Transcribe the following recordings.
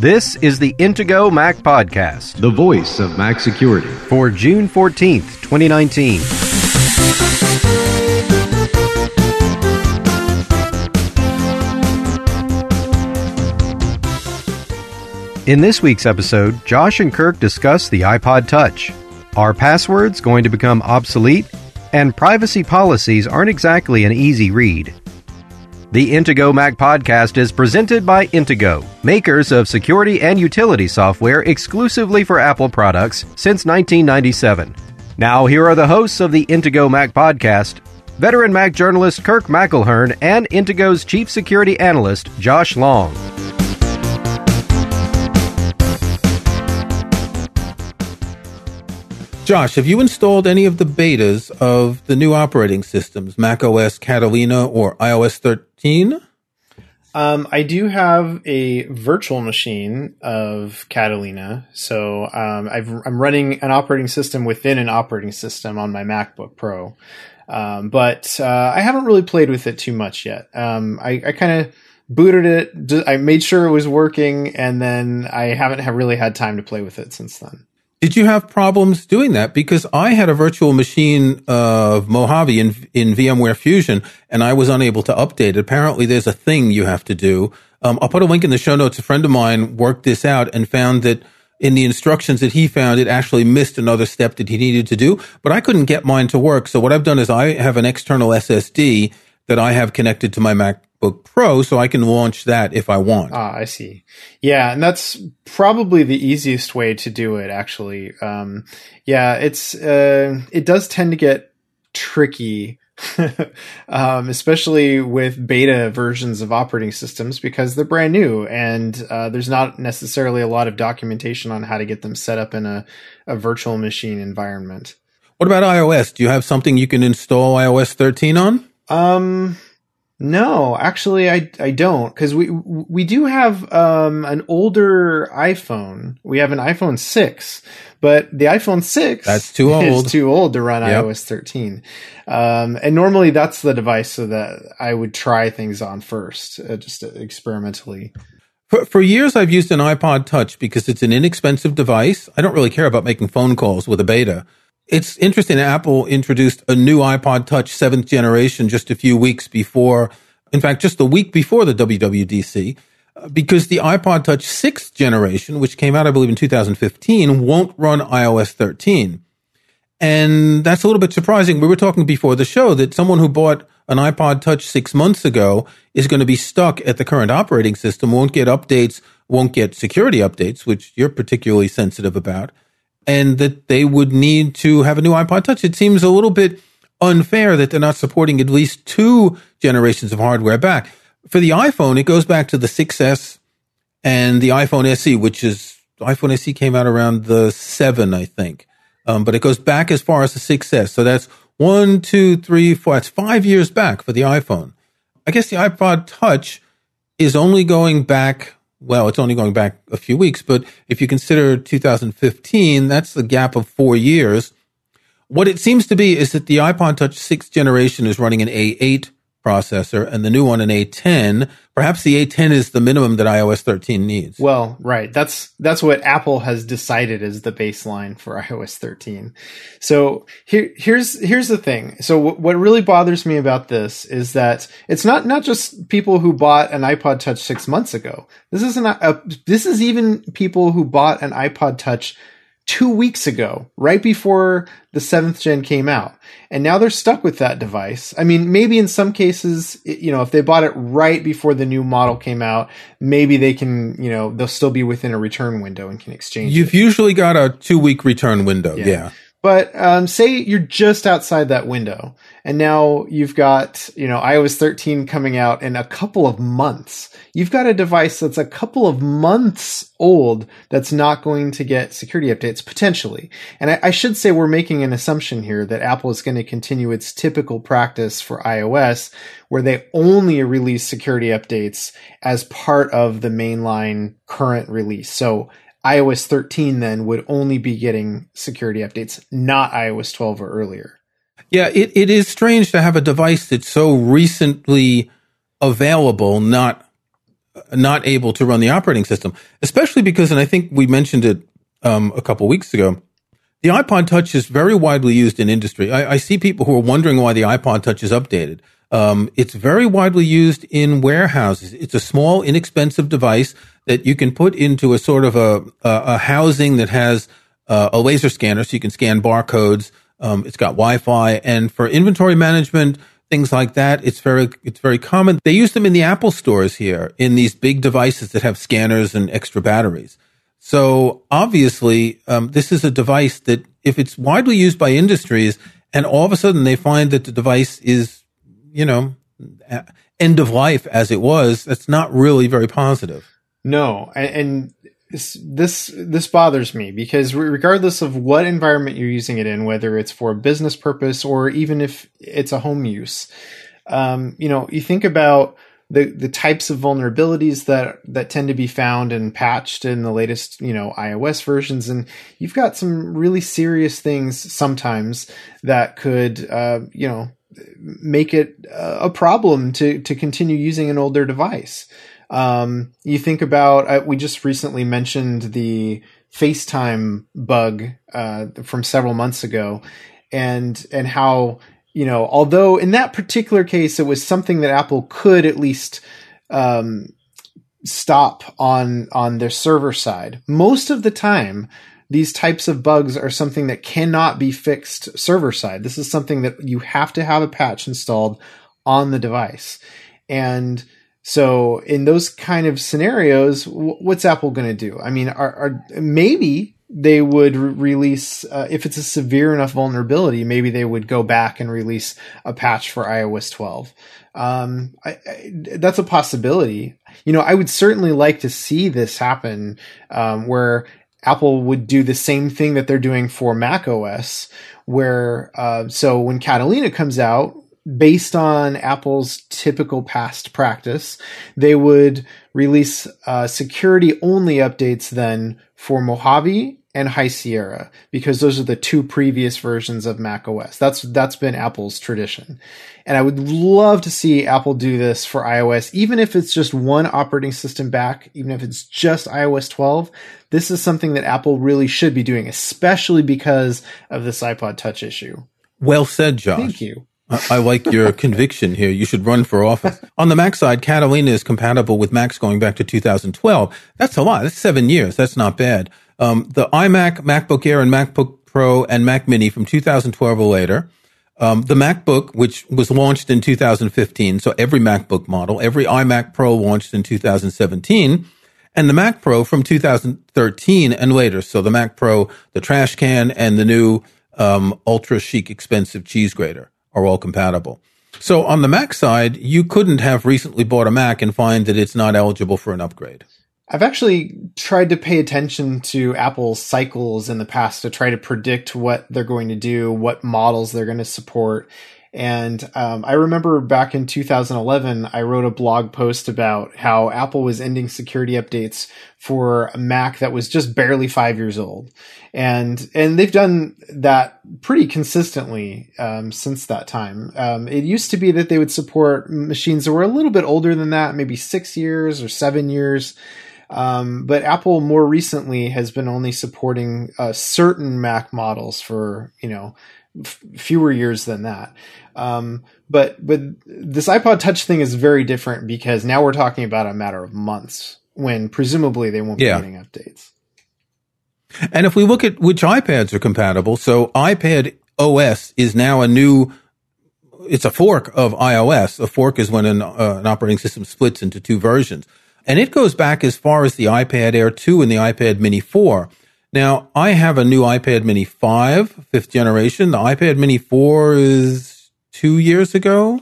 This is the Intego Mac Podcast the voice of Mac security. for June 14th, 2019. In this week's episode, Josh and Kirk discuss the iPod Touch. Are passwords going to become obsolete? And privacy policies aren't exactly an easy read. The Intego Mac podcast is presented by Intego, makers of security and utility software exclusively for Apple products since 1997. Now, here are the hosts of the Intego Mac podcast veteran Mac journalist Kirk McElhearn and Intego's chief security analyst Josh Long. Josh, have you installed any of the betas of the new operating systems, macOS Catalina or iOS 13? Um, I do have a virtual machine of Catalina, so um, I've, I'm running an operating system within an operating system on my MacBook Pro. Um, but uh, I haven't really played with it too much yet. Um, I, I kind of booted it, I made sure it was working, and then I haven't have really had time to play with it since then. Did you have problems doing that? Because I had a virtual machine of Mojave in, in VMware Fusion and I was unable to update. Apparently there's a thing you have to do. Um, I'll put a link in the show notes. A friend of mine worked this out and found that in the instructions that he found, it actually missed another step that he needed to do, but I couldn't get mine to work. So what I've done is I have an external SSD that I have connected to my MacBook Pro so I can launch that if I want. Ah, I see. Yeah, and that's probably the easiest way to do it. Actually, um, yeah, it's uh, it does tend to get tricky, um, especially with beta versions of operating systems because they're brand new and uh, there's not necessarily a lot of documentation on how to get them set up in a, a virtual machine environment. What about iOS? Do you have something you can install iOS 13 on? Um, no, actually, I I don't because we we do have um an older iPhone. We have an iPhone six, but the iPhone six That's too old. Is too old to run Yep. iOS thirteen. Um, and normally that's the device so that I would try things on first, uh, just experimentally. For, for years, I've used an iPod Touch because it's an inexpensive device. I don't really care about making phone calls with a beta. It's interesting. Apple introduced a new iPod Touch seventh generation just a few weeks before, in fact, just a week before the WWDC, uh, because the iPod Touch sixth generation, which came out, I believe, in 2015, won't run iOS 13. And that's a little bit surprising. We were talking before the show that someone who bought an iPod Touch six months ago is going to be stuck at the current operating system, won't get updates, won't get security updates, which you're particularly sensitive about, and that they would need to have a new iPod Touch. It seems a little bit unfair that they're not supporting at least two generations of hardware back. For the iPhone, it goes back to the 6S and the iPhone SE, which is iPhone SE came out around the seven, I think. Um, but it goes back as far as the 6S. So that's one, two, three, four. That's five years back for the iPhone. I guess the iPod Touch is only going back. Well, it's only going back a few weeks, but if you consider 2015, that's a gap of four years. What it seems to be is that the iPod Touch sixth generation is running an A8 processor and the new one an A10. Perhaps the A10 is the minimum that iOS 13 needs. Well, right. That's that's what Apple has decided is the baseline for iOS 13. So here here's here's the thing. So w- what really bothers me about this is that it's not not just people who bought an iPod Touch 6 months ago. This is not a, uh, this is even people who bought an iPod Touch 2 weeks ago, right before the 7th gen came out. And now they're stuck with that device. I mean, maybe in some cases, you know, if they bought it right before the new model came out, maybe they can, you know, they'll still be within a return window and can exchange You've it. usually got a two week return window. Yeah. yeah. But um, say you're just outside that window, and now you've got you know iOS 13 coming out in a couple of months. You've got a device that's a couple of months old that's not going to get security updates potentially. And I, I should say we're making an assumption here that Apple is going to continue its typical practice for iOS, where they only release security updates as part of the mainline current release. So iOS 13 then would only be getting security updates, not iOS 12 or earlier. Yeah, it, it is strange to have a device that's so recently available not not able to run the operating system, especially because, and I think we mentioned it um, a couple weeks ago. The iPod Touch is very widely used in industry. I, I, see people who are wondering why the iPod Touch is updated. Um, it's very widely used in warehouses. It's a small, inexpensive device that you can put into a sort of a, a, housing that has uh, a laser scanner, so you can scan barcodes. Um, it's got Wi-Fi, and for inventory management, things like that, it's very it's very common. They use them in the Apple stores here in these big devices that have scanners and extra batteries. So obviously, um, this is a device that if it's widely used by industries, and all of a sudden they find that the device is you know, end of life as it was, that's not really very positive. No, and this this bothers me because regardless of what environment you're using it in, whether it's for a business purpose or even if it's a home use, um, you know, you think about the the types of vulnerabilities that that tend to be found and patched in the latest you know iOS versions, and you've got some really serious things sometimes that could uh, you know make it a problem to to continue using an older device. Um, you think about uh, we just recently mentioned the FaceTime bug uh, from several months ago, and and how you know although in that particular case it was something that Apple could at least um, stop on on their server side. Most of the time, these types of bugs are something that cannot be fixed server side. This is something that you have to have a patch installed on the device. And so in those kind of scenarios, what's Apple going to do? I mean, are, are maybe they would re- release uh, if it's a severe enough vulnerability, maybe they would go back and release a patch for iOS 12. Um, I, I, that's a possibility. You know, I would certainly like to see this happen, um, where Apple would do the same thing that they're doing for Mac OS, where uh, so when Catalina comes out, based on Apple's typical past practice, they would release uh, security only updates then for Mojave and High Sierra because those are the two previous versions of Mac OS. That's that's been Apple's tradition. And I would love to see Apple do this for iOS even if it's just one operating system back, even if it's just iOS 12. This is something that Apple really should be doing especially because of this iPod Touch issue. Well said, Josh. Thank you. I like your conviction here. You should run for office. On the Mac side, Catalina is compatible with Macs going back to 2012. That's a lot. That's seven years. That's not bad. Um, the iMac, MacBook Air, and MacBook Pro and Mac Mini from 2012 or later. Um, the MacBook, which was launched in 2015, so every MacBook model, every iMac Pro launched in 2017, and the Mac Pro from 2013 and later. So the Mac Pro, the trash can, and the new um, ultra chic, expensive cheese grater are all compatible. So on the Mac side, you couldn't have recently bought a Mac and find that it's not eligible for an upgrade. I've actually tried to pay attention to Apple's cycles in the past to try to predict what they're going to do, what models they're going to support. And um, I remember back in 2011, I wrote a blog post about how Apple was ending security updates for a Mac that was just barely five years old, and and they've done that pretty consistently um, since that time. Um, it used to be that they would support machines that were a little bit older than that, maybe six years or seven years. Um, but Apple more recently has been only supporting uh, certain Mac models for you know f- fewer years than that. Um, but but this iPod Touch thing is very different because now we're talking about a matter of months when presumably they won't be yeah. getting updates. And if we look at which iPads are compatible, so iPad OS is now a new it's a fork of iOS. A fork is when an, uh, an operating system splits into two versions. And it goes back as far as the iPad Air 2 and the iPad Mini 4. Now, I have a new iPad Mini 5, fifth generation. The iPad Mini 4 is two years ago,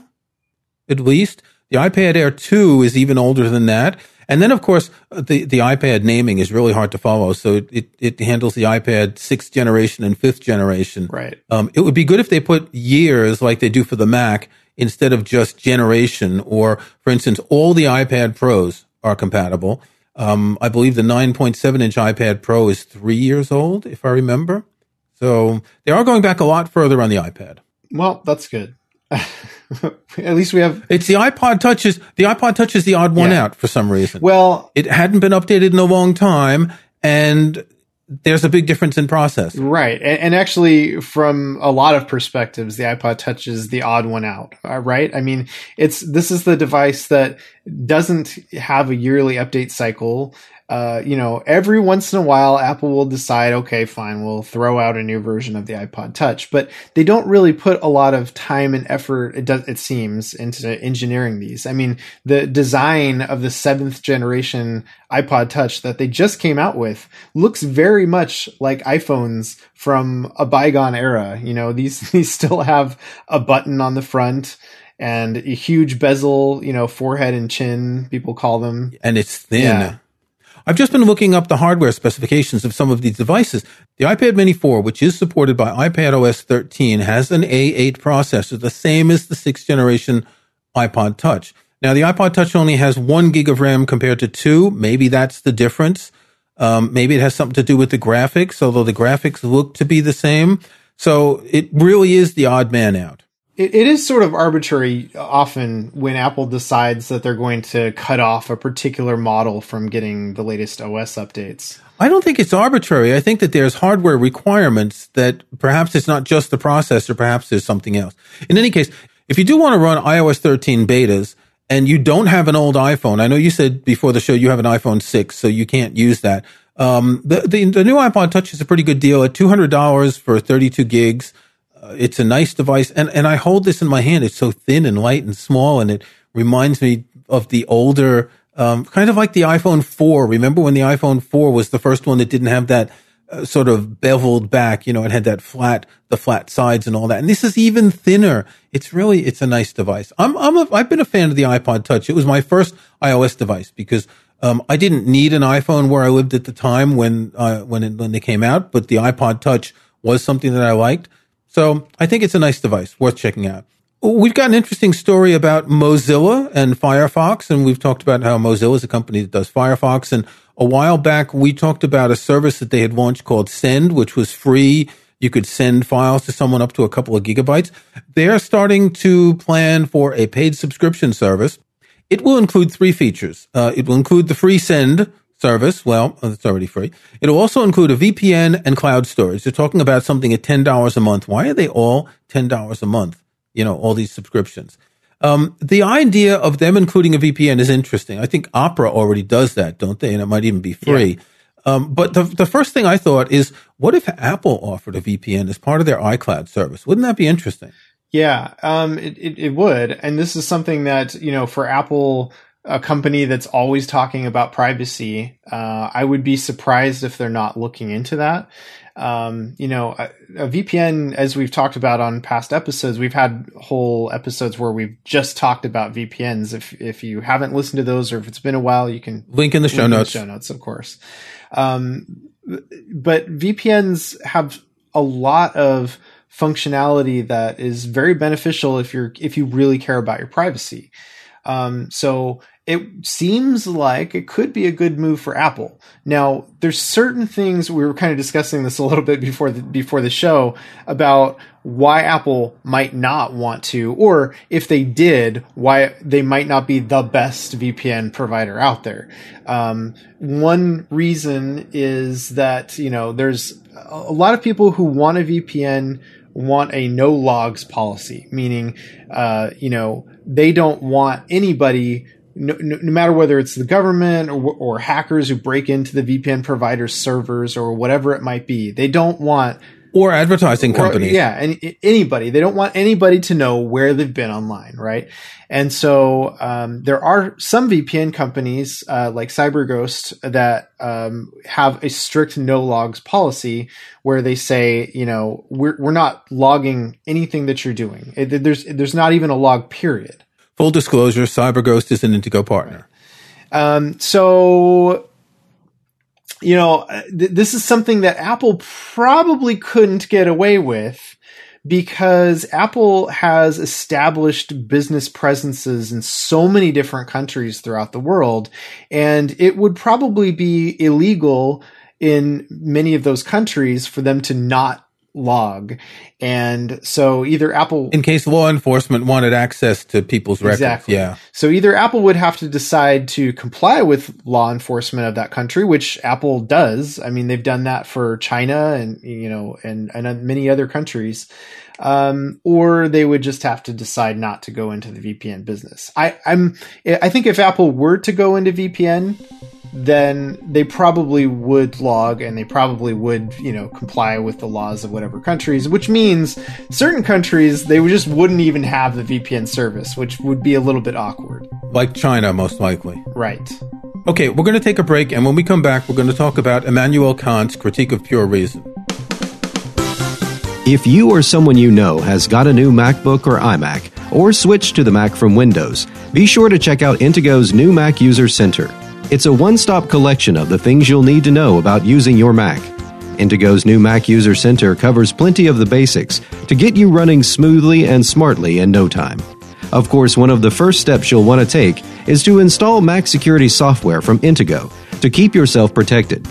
at least. The iPad Air 2 is even older than that. And then, of course, the, the iPad naming is really hard to follow. So it, it handles the iPad sixth generation and fifth generation. Right. Um, it would be good if they put years like they do for the Mac instead of just generation or, for instance, all the iPad Pros are compatible. Um, I believe the 9.7 inch iPad Pro is three years old, if I remember. So they are going back a lot further on the iPad. Well, that's good. at least we have. It's the iPod touches. the iPod touches the odd one yeah. out for some reason. Well, it hadn't been updated in a long time, and there's a big difference in process. Right. And, and, actually, from a lot of perspectives, the iPod Touch is the odd one out, uh, right? I mean, it's, this is the device that doesn't have a yearly update cycle. Uh, you know, every once in a while, Apple will decide, okay, fine, we'll throw out a new version of the iPod Touch, but they don't really put a lot of time and effort. It does, it seems, into engineering these. I mean, the design of the seventh generation iPod Touch that they just came out with looks very much like iPhones from a bygone era. You know, these these still have a button on the front and a huge bezel, you know, forehead and chin, people call them. And it's thin. Yeah. I've just been looking up the hardware specifications of some of these devices. The iPad Mini 4, which is supported by iPad OS 13, has an A8 processor, the same as the sixth generation iPod Touch. Now, the iPod Touch only has one gig of RAM compared to two. Maybe that's the difference. Um, maybe it has something to do with the graphics, although the graphics look to be the same. So it really is the odd man out it, it is sort of arbitrary often when Apple decides that they're going to cut off a particular model from getting the latest OS updates. I don't think it's arbitrary. I think that there's hardware requirements that perhaps it's not just the processor, perhaps there's something else. In any case, if you do want to run iOS 13 betas and you don't have an old iPhone, I know you said before the show you have an iPhone 6, so you can't use that. Um, the, the, the new iPod Touch is a pretty good deal at $200 for 32 gigs. Uh, it's a nice device, and and I hold this in my hand. It's so thin and light and small, and it reminds me of the older, um, kind of like the iPhone 4. Remember when the iPhone 4 was the first one that didn't have that uh, sort of beveled back? You know, it had that flat, the flat sides and all that. And this is even thinner. It's really, it's a nice device. I'm, I'm, a, I've been a fan of the iPod Touch. It was my first iOS device because. Um, I didn't need an iPhone where I lived at the time when uh, when it, when they came out, but the iPod Touch was something that I liked. So I think it's a nice device worth checking out. We've got an interesting story about Mozilla and Firefox, and we've talked about how Mozilla is a company that does Firefox. And a while back, we talked about a service that they had launched called Send, which was free. You could send files to someone up to a couple of gigabytes. They're starting to plan for a paid subscription service. It will include three features. Uh, it will include the free send service. Well, it's already free. It'll also include a VPN and cloud storage. They're talking about something at $10 a month. Why are they all $10 a month? You know, all these subscriptions. Um, the idea of them including a VPN is interesting. I think Opera already does that, don't they? And it might even be free. Yeah. Um, but the, the first thing I thought is, what if Apple offered a VPN as part of their iCloud service? Wouldn't that be interesting? Yeah, um, it, it, it would. And this is something that, you know, for Apple, a company that's always talking about privacy, uh, I would be surprised if they're not looking into that. Um, you know, a, a, VPN, as we've talked about on past episodes, we've had whole episodes where we've just talked about VPNs. If if you haven't listened to those, or if it's been a while, you can link in the show notes. The show notes, of course. Um, but VPNs have a lot of functionality that is very beneficial if you're if you really care about your privacy. Um, so it seems like it could be a good move for Apple. Now, there's certain things we were kind of discussing this a little bit before the before the show about why Apple might not want to, or if they did, why they might not be the best VPN provider out there. Um, one reason is that you know there's a lot of people who want a VPN want a no logs policy, meaning, uh, you know, they don't want anybody, no, no, matter whether it's the government or, or hackers who break into the VPN provider's servers or whatever it might be, they don't want or advertising companies. Or, yeah, and anybody. They don't want anybody to know where they've been online, right? And so um, there are some VPN companies uh, like CyberGhost that um, have a strict no logs policy where they say, you know, we're we're not logging anything that you're doing. It, there's there's not even a log period. Full disclosure: CyberGhost is an Intego partner. Um, so you know, uh, th- this is something that Apple probably couldn't get away with because Apple has established business presences in so many different countries throughout the world. And it would probably be illegal in many of those countries for them to not log. And so either Apple in case law enforcement wanted access to people's records. Exactly. Yeah. So either Apple would have to decide to comply with law enforcement of that country, which Apple does. I mean, they've done that for China and you know and and many other countries. Um, or they would just have to decide not to go into the VPN business. I, I'm I think if Apple were to go into VPN, then they probably would log and they probably would, you know, comply with the laws of whatever countries, which means certain countries, they just wouldn't even have the VPN service, which would be a little bit awkward. Like China, most likely. Right. Okay, we're going to take a break, and when we come back, we're going to talk about Immanuel Kant's Critique of Pure Reason. If you or someone you know has got a new MacBook or iMac, or switched to the Mac from Windows, be sure to check out Intego's new Mac User Center. It's a one stop collection of the things you'll need to know about using your Mac. Intego's new Mac User Center covers plenty of the basics to get you running smoothly and smartly in no time. Of course, one of the first steps you'll want to take is to install Mac security software from Intego to keep yourself protected.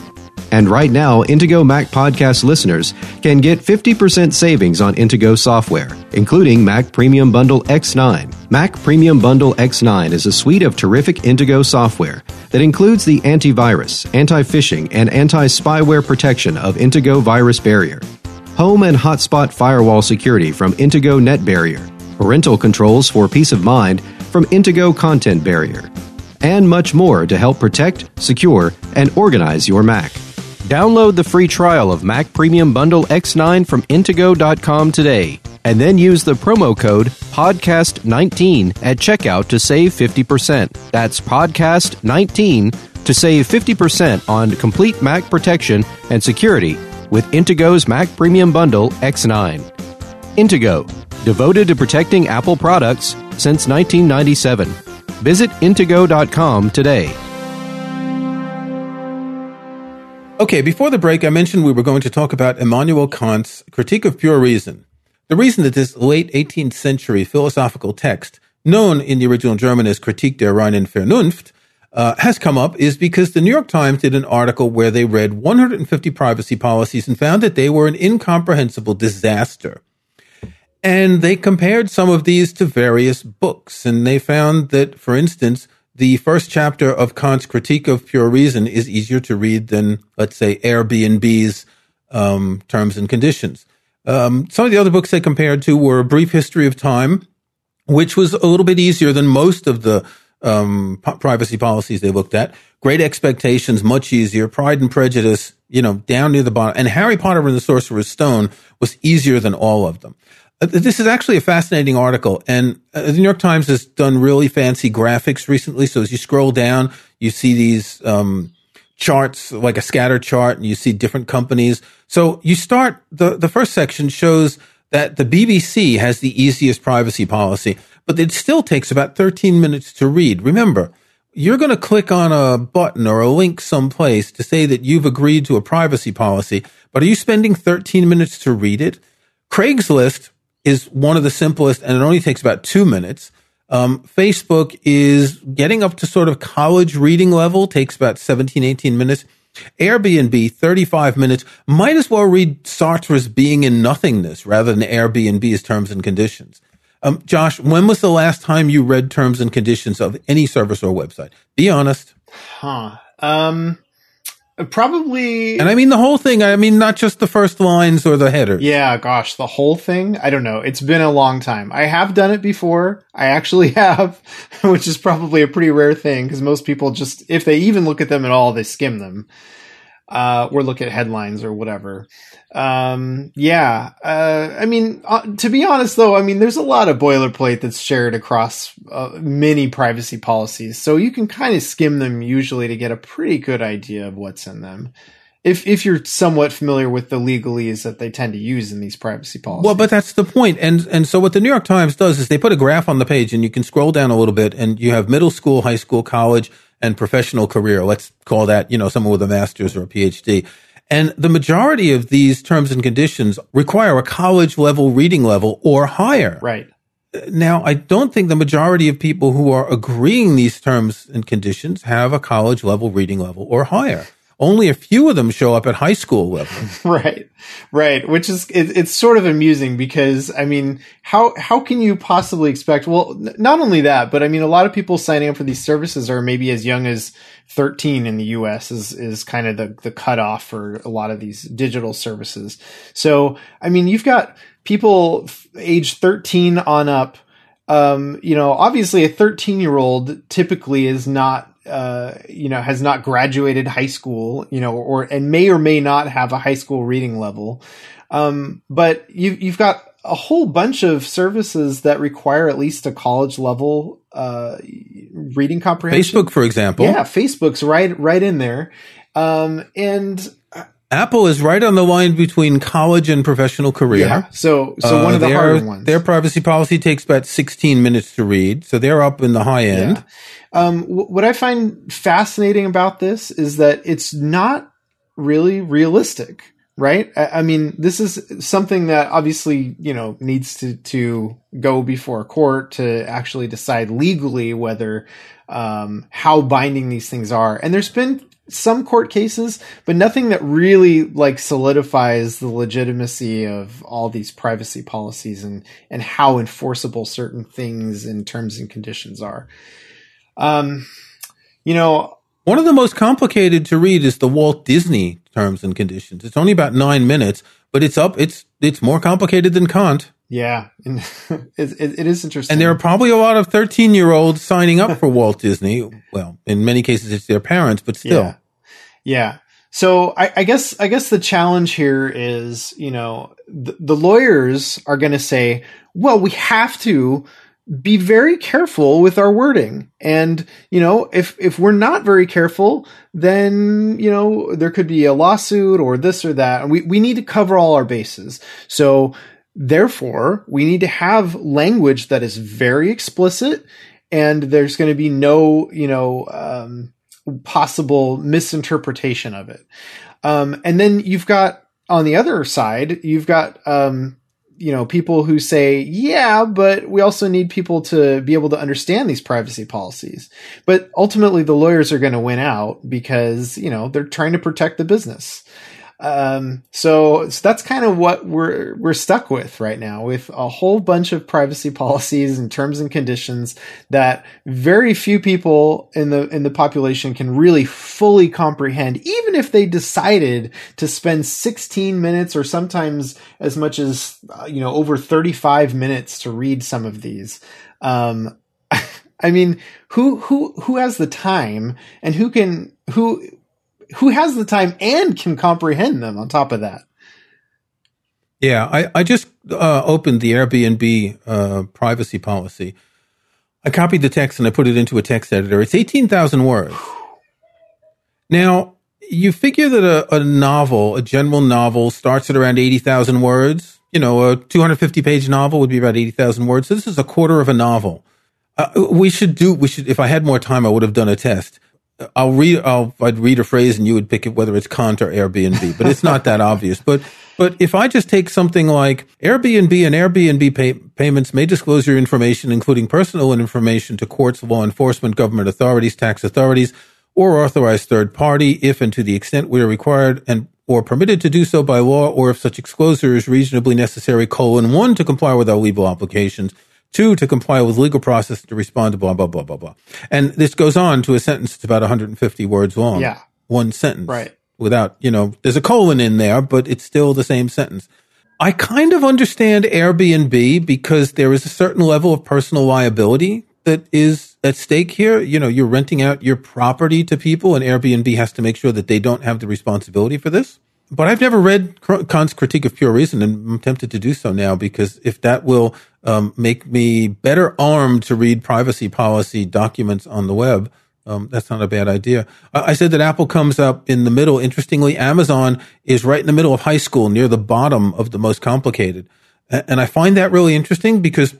And right now, Intego Mac podcast listeners can get 50% savings on Intego software, including Mac Premium Bundle X9. Mac Premium Bundle X9 is a suite of terrific Intego software that includes the antivirus, anti phishing, and anti spyware protection of Intego VirusBarrier, home and hotspot firewall security from Intego NetBarrier, parental controls for peace of mind from Intego ContentBarrier, and much more to help protect, secure, and organize your Mac. Download the free trial of Mac Premium Bundle X9 from Intego.com today, and then use the promo code PODCAST19 at checkout to save 50%. That's PODCAST19 to save 50% on complete Mac protection and security with Intego's Mac Premium Bundle X9. Intego, devoted to protecting Apple products since 1997. Visit Intego.com today. Okay, before the break, I mentioned we were going to talk about Immanuel Kant's Critique of Pure Reason. The reason that this late 18th century philosophical text, known in the original German as Kritik der reinen Vernunft, uh, has come up is because the New York Times did an article where they read 150 privacy policies and found that they were an incomprehensible disaster. And they compared some of these to various books, and they found that, for instance, the first chapter of Kant's Critique of Pure Reason is easier to read than, let's say, Airbnb's um, terms and conditions. Um, some of the other books they compared to were A Brief History of Time, which was a little bit easier than most of the um, p- privacy policies they looked at. Great Expectations, much easier. Pride and Prejudice, you know, down near the bottom. And Harry Potter and the Sorcerer's Stone was easier than all of them. Uh, this is actually a fascinating article, and uh, the New York Times has done really fancy graphics recently. So as you scroll down, you see these um, charts, like a scatter chart, and you see different companies. So you start the the first section shows that the BBC has the easiest privacy policy, but it still takes about 13 minutes to read. Remember, you're going to click on a button or a link someplace to say that you've agreed to a privacy policy, but are you spending 13 minutes to read it? Craigslist is one of the simplest and it only takes about two minutes. Um, Facebook is getting up to sort of college reading level, takes about 17, 18 minutes. Airbnb, 35 minutes. Might as well read Sartre's Being and Nothingness rather than Airbnb's terms and conditions. Um, Josh, when was the last time you read terms and conditions of any service or website? Be honest. Huh. Um, Probably. And I mean the whole thing. I mean, not just the first lines or the header. Yeah, gosh, the whole thing. I don't know. It's been a long time. I have done it before. I actually have, which is probably a pretty rare thing because most people just, if they even look at them at all, they skim them. Uh, or look at headlines or whatever. Um, yeah. Uh, I mean, uh, to be honest though, I mean, there's a lot of boilerplate that's shared across uh, many privacy policies. So you can kind of skim them usually to get a pretty good idea of what's in them. If, if you're somewhat familiar with the legalese that they tend to use in these privacy policies. Well, but that's the point. And, and so what the New York Times does is they put a graph on the page and you can scroll down a little bit and you have middle school, high school, college, and professional career. Let's call that, you know, someone with a master's or a PhD. And the majority of these terms and conditions require a college level reading level or higher. Right. Now, I don't think the majority of people who are agreeing these terms and conditions have a college level reading level or higher. Only a few of them show up at high school level. right, right. Which is it, it's sort of amusing because I mean, how how can you possibly expect? Well, n- not only that, but I mean, a lot of people signing up for these services are maybe as young as 13 in the U.S. is is kind of the the cutoff for a lot of these digital services. So, I mean, you've got people age 13 on up. Um, you know, obviously a 13 year old typically is not uh, you know, has not graduated high school, you know, or and may or may not have a high school reading level. Um, but you've you've got a whole bunch of services that require at least a college level uh, reading comprehension. Facebook, for example. Yeah, Facebook's right right in there. Um, and Apple is right on the line between college and professional career. Yeah. So, so uh, one of the their, harder ones. Their privacy policy takes about 16 minutes to read. So they're up in the high end. Yeah. Um, w- what I find fascinating about this is that it's not really realistic, right? I, I, mean, this is something that obviously, you know, needs to, to go before a court to actually decide legally whether, um, how binding these things are. And there's been some court cases, but nothing that really like solidifies the legitimacy of all these privacy policies and and how enforceable certain things in terms and conditions are. Um, you know, one of the most complicated to read is the Walt Disney terms and conditions. It's only about nine minutes, but it's up. It's it's more complicated than Kant. Yeah, and it, it is interesting. And there are probably a lot of 13 year olds signing up for Walt Disney. Well, in many cases, it's their parents, but still. Yeah. yeah. So I, I, guess I guess the challenge here is, you know, the, the lawyers are going to say, well, we have to be very careful with our wording. And, you know, if, if we're not very careful, then, you know, there could be a lawsuit or this or that. And we, we need to cover all our bases. So Therefore, we need to have language that is very explicit and there's going to be no, you know, um, possible misinterpretation of it. Um, and then you've got on the other side, you've got, um, you know, people who say, yeah, but we also need people to be able to understand these privacy policies. But ultimately, the lawyers are going to win out because, you know, they're trying to protect the business. Um, so, so that's kind of what we're we're stuck with right now, with a whole bunch of privacy policies and terms and conditions that very few people in the in the population can really fully comprehend, even if they decided to spend 16 minutes or sometimes as much as uh, you know over 35 minutes to read some of these. Um, I mean, who who who has the time and who can who who has the time and can comprehend them on top of that. Yeah, I, I just uh, opened the Airbnb uh, privacy policy. I copied the text and I put it into a text editor. It's 18,000 words. Now, you figure that a, a, novel, a general novel, starts at around 80,000 words. You know, a 250 page novel would be about 80,000 words. So this is a quarter of a novel. Uh, we should do, we should, if I had more time, I would have done a test. I'll read. I'll I'd read a phrase and you would pick it whether it's Kant or Airbnb, but it's not that obvious. But but if I just take something like Airbnb and Airbnb pay, payments may disclose your information, including personal information, to courts, law enforcement, government authorities, tax authorities, or authorized third party, if and to the extent we are required and or permitted to do so by law, or if such exposure is reasonably necessary. Colon one to comply with our legal obligations Two, to comply with legal process to respond to blah, blah, blah, blah, blah. And this goes on to a sentence that's about 150 words long. Yeah. One sentence. Right. Without, you know, there's a colon in there, but it's still the same sentence. I kind of understand Airbnb because there is a certain level of personal liability that is at stake here. You know, you're renting out your property to people and Airbnb has to make sure that they don't have the responsibility for this. But I've never read Kant's critique of pure reason and I'm tempted to do so now because if that will um, make me better armed to read privacy policy documents on the web. Um, that's not a bad idea. I said that Apple comes up in the middle. Interestingly, Amazon is right in the middle of high school, near the bottom of the most complicated. And I find that really interesting because,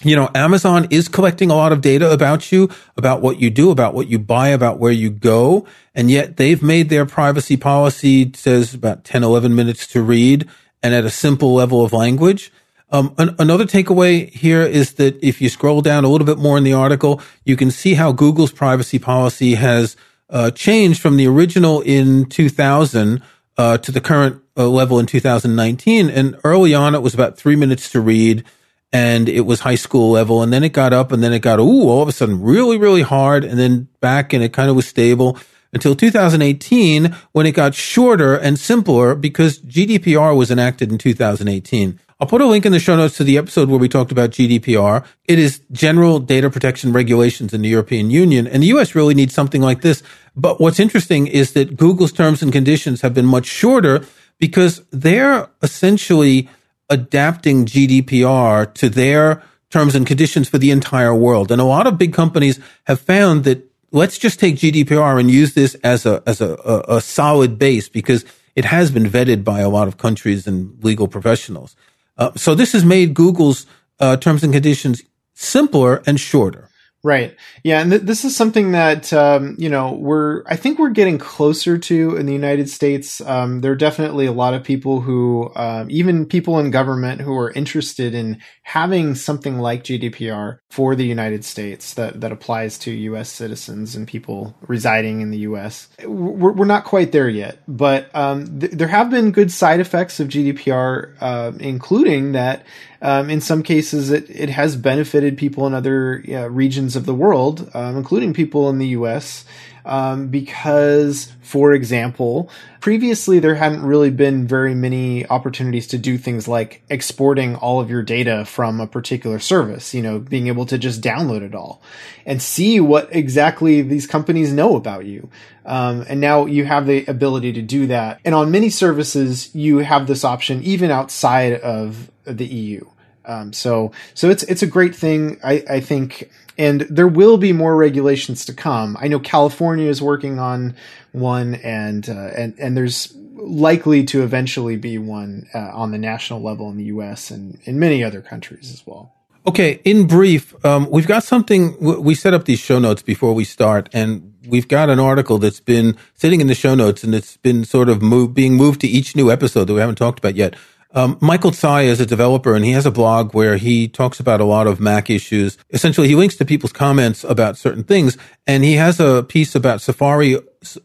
you know, Amazon is collecting a lot of data about you, about what you do, about what you buy, about where you go. And yet they've made their privacy policy says about 10, 11 minutes to read and at a simple level of language. Um, an, another takeaway here is that if you scroll down a little bit more in the article, you can see how Google's privacy policy has uh, changed from the original in 2000 uh, to the current uh, level in 2019. And early on, it was about three minutes to read, and it was high school level. And then it got up, and then it got ooh, all of a sudden, really, really hard, and then back, and it kind of was stable until 2018 when it got shorter and simpler because GDPR was enacted in 2018. I'll put a link in the show notes to the episode where we talked about GDPR. It is general data protection regulations in the European Union, and the US really needs something like this. But what's interesting is that Google's terms and conditions have been much shorter because they're essentially adapting GDPR to their terms and conditions for the entire world. And a lot of big companies have found that let's just take GDPR and use this as a, as a, a, a solid base because it has been vetted by a lot of countries and legal professionals. Uh, so this has made Google's uh, terms and conditions simpler and shorter. Right. Yeah, and th- this is something that um, you know we're I think we're getting closer to in the United States. Um, there are definitely a lot of people who, um, even people in government, who are interested in having something like GDPR for the United States that that applies to U.S. citizens and people residing in the U.S. We're, we're not quite there yet, but um, th- there have been good side effects of GDPR, uh, including that um, in some cases, it, it has benefited people in other uh, regions of the world, um, including people in the US, um, because, for example, previously there hadn't really been very many opportunities to do things like exporting all of your data from a particular service, you know, being able to just download it all and see what exactly these companies know about you. Um, and now you have the ability to do that. And on many services, you have this option even outside of the EU. Um, so so it's it's a great thing, I, I think, and there will be more regulations to come. I know California is working on one, and uh, and and there's likely to eventually be one uh, on the national level in the U.S. and in many other countries as well. Okay, in brief, um, we've got something. We set up these show notes before we start, and we've got an article that's been sitting in the show notes, and it's been sort of move, being moved to each new episode that we haven't talked about yet. Um, Michael Tsai is a developer and he has a blog where he talks about a lot of Mac issues. Essentially, he links to people's comments about certain things and he has a piece about Safari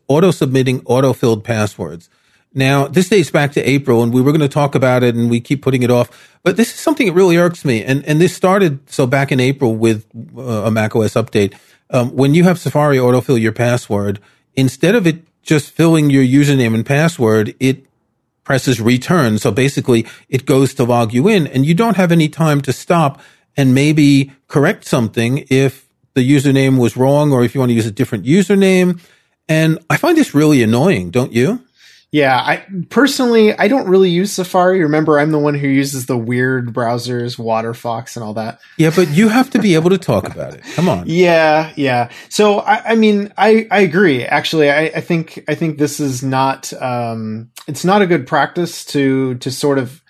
auto submitting auto filled passwords. Now, this dates back to April and we were going to talk about it and we keep putting it off, but this is something that really irks me. And, and this started so back in April with uh, a Mac OS update. Um, when you have Safari autofill your password, instead of it just filling your username and password, it presses return. So basically it goes to log you in and you don't have any time to stop and maybe correct something if the username was wrong or if you want to use a different username. And I find this really annoying, don't you? Yeah, I personally I don't really use Safari. Remember, I'm the one who uses the weird browsers, WaterFox, and all that. Yeah, but you have to be able to talk about it. Come on. Yeah, yeah. So I, I mean, I, I agree. Actually, I, I think I think this is not um, it's not a good practice to to sort of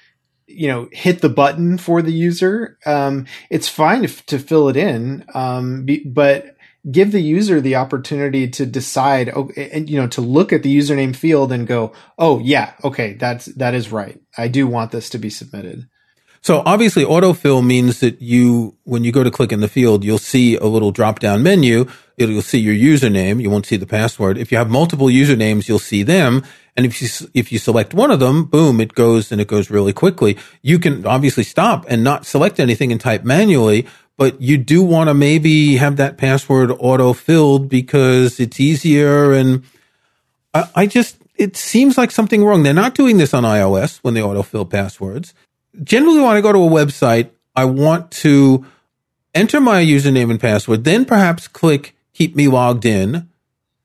you know hit the button for the user. Um, it's fine if, to fill it in, um, be, but give the user the opportunity to decide oh, and you know to look at the username field and go oh yeah okay that's that is right i do want this to be submitted so obviously autofill means that you when you go to click in the field you'll see a little drop down menu you'll see your username you won't see the password if you have multiple usernames you'll see them and if you if you select one of them boom it goes and it goes really quickly you can obviously stop and not select anything and type manually but you do want to maybe have that password auto filled because it's easier. And I, I, just, it seems like something wrong. They're not doing this on iOS when they autofill passwords. Generally, when I go to a website, I want to enter my username and password, then perhaps click keep me logged in,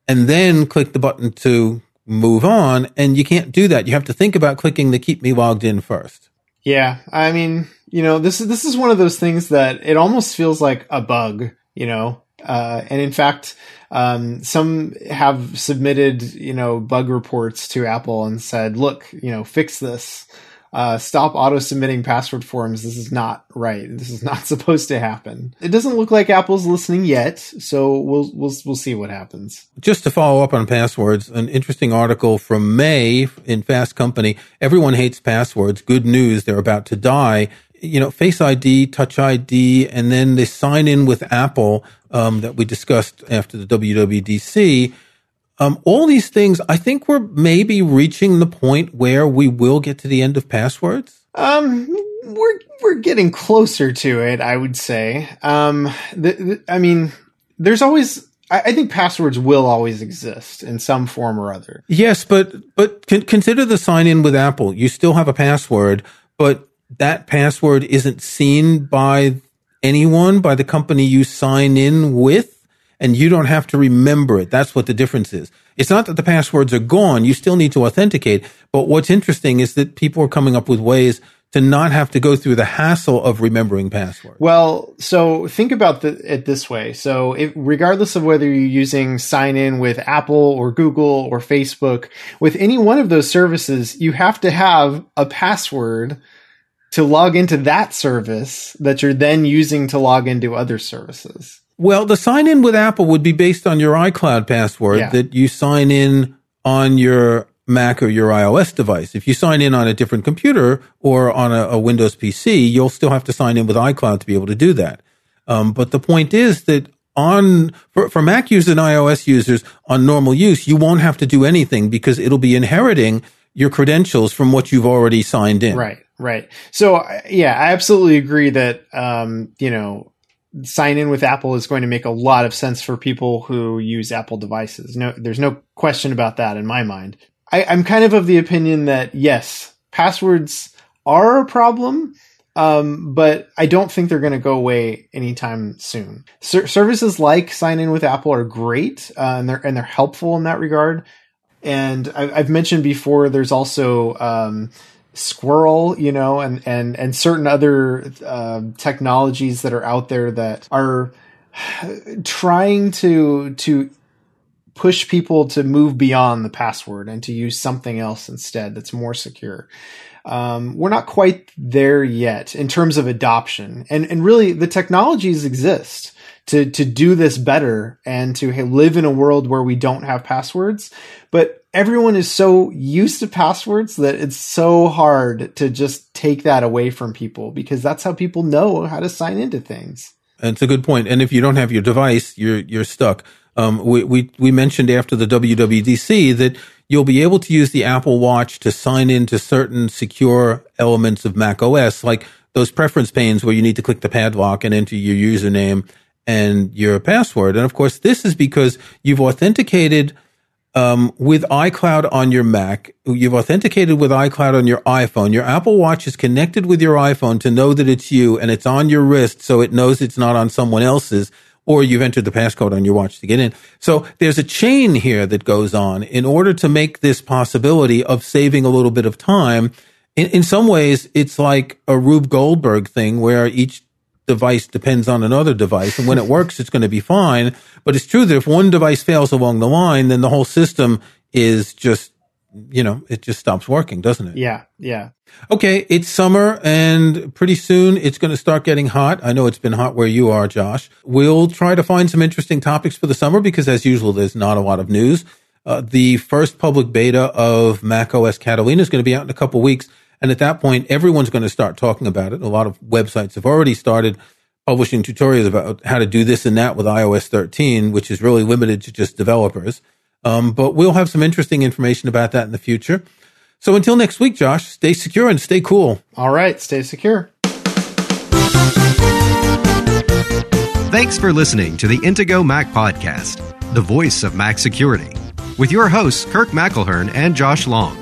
and then click the button to move on. And you can't do that. You have to think about clicking the keep me logged in first. Yeah. I mean, you know, this is this is one of those things that it almost feels like a bug, you know. Uh, and in fact, um, some have submitted, you know, bug reports to Apple and said, "Look, you know, fix this. Uh, stop auto submitting password forms. This is not right. This is not supposed to happen." It doesn't look like Apple's listening yet, so we'll we'll we'll see what happens. Just to follow up on passwords, an interesting article from May in Fast Company. Everyone hates passwords. Good news, they're about to die you know, Face ID, Touch ID, and then the sign in with Apple um, that we discussed after the WWDC. Um, all these things, I think we're maybe reaching the point where we will get to the end of passwords. Um, we're we're getting closer to it, I would say. Um, the, the, I mean, there's always. I, I think passwords will always exist in some form or other. Yes, but but con- consider the sign in with Apple. You still have a password, but that password isn't seen by anyone by the company you sign in with, and you don't have to remember it. That's what the difference is. It's not that the passwords are gone. You still need to authenticate. But what's interesting is that people are coming up with ways to not have to go through the hassle of remembering passwords. Well, so think about the, it this way. So, if, regardless of whether you're using sign in with Apple or Google or Facebook, with any one of those services, you have to have a password to log into that service that you're then using to log into other services. Well, the sign in with Apple would be based on your iCloud password Yeah. that you sign in on your Mac or your iOS device. If you sign in on a different computer or on a, a Windows PC, you'll still have to sign in with iCloud to be able to do that. Um, but the point is that on for, for Mac users and iOS users on normal use, you won't have to do anything because it'll be inheriting your credentials from what you've already signed in. Right, right. So, yeah, I absolutely agree that, um, you know, sign in with Apple is going to make a lot of sense for people who use Apple devices. No, there's no question about that in my mind. I, I'm kind of of the opinion that yes, passwords are a problem, um, but I don't think they're going to go away anytime soon. Ser- services like sign in with Apple are great, uh, and they're and they're helpful in that regard. And I've, I've mentioned before, there's also um, SQRL, you know, and and and certain other um technologies that are out there that are trying to to push people to move beyond the password and to use something else instead that's more secure. Um, we're not quite there yet in terms of adoption, and and really the technologies exist to to do this better and to live in a world where we don't have passwords. But everyone is so used to passwords that it's so hard to just take that away from people because that's how people know how to sign into things. It's a good point. And if you don't have your device, you're you're stuck. Um, we, we we mentioned after the WWDC that you'll be able to use the Apple Watch to sign into certain secure elements of Mac OS, like those preference panes where you need to click the padlock and enter your username and your password. And of course, this is because you've authenticated um, with iCloud on your Mac. You've authenticated with iCloud on your iPhone. Your Apple Watch is connected with your iPhone to know that it's you and it's on your wrist so it knows it's not on someone else's or you've entered the passcode on your watch to get in. So there's a chain here that goes on in order to make this possibility of saving a little bit of time. In, in some ways, it's like a Rube Goldberg thing where each device depends on another device. And when it works, it's going to be fine. But it's true that if one device fails along the line, then the whole system is just, you know, it just stops working, doesn't it? Yeah, yeah. Okay. It's summer and pretty soon it's going to start getting hot. I know it's been hot where you are, Josh. We'll try to find some interesting topics for the summer because as usual, there's not a lot of news. Uh, the first public beta of Mac OS Catalina is going to be out in a couple weeks. And at that point, everyone's going to start talking about it. A lot of websites have already started publishing tutorials about how to do this and that with iOS 13, which is really limited to just developers. Um, but we'll have some interesting information about that in the future. So until next week, Josh, stay secure and stay cool. All right, stay secure. Thanks for listening to the Intego Mac Podcast, the voice of Mac security, with your hosts Kirk McElhearn and Josh Long.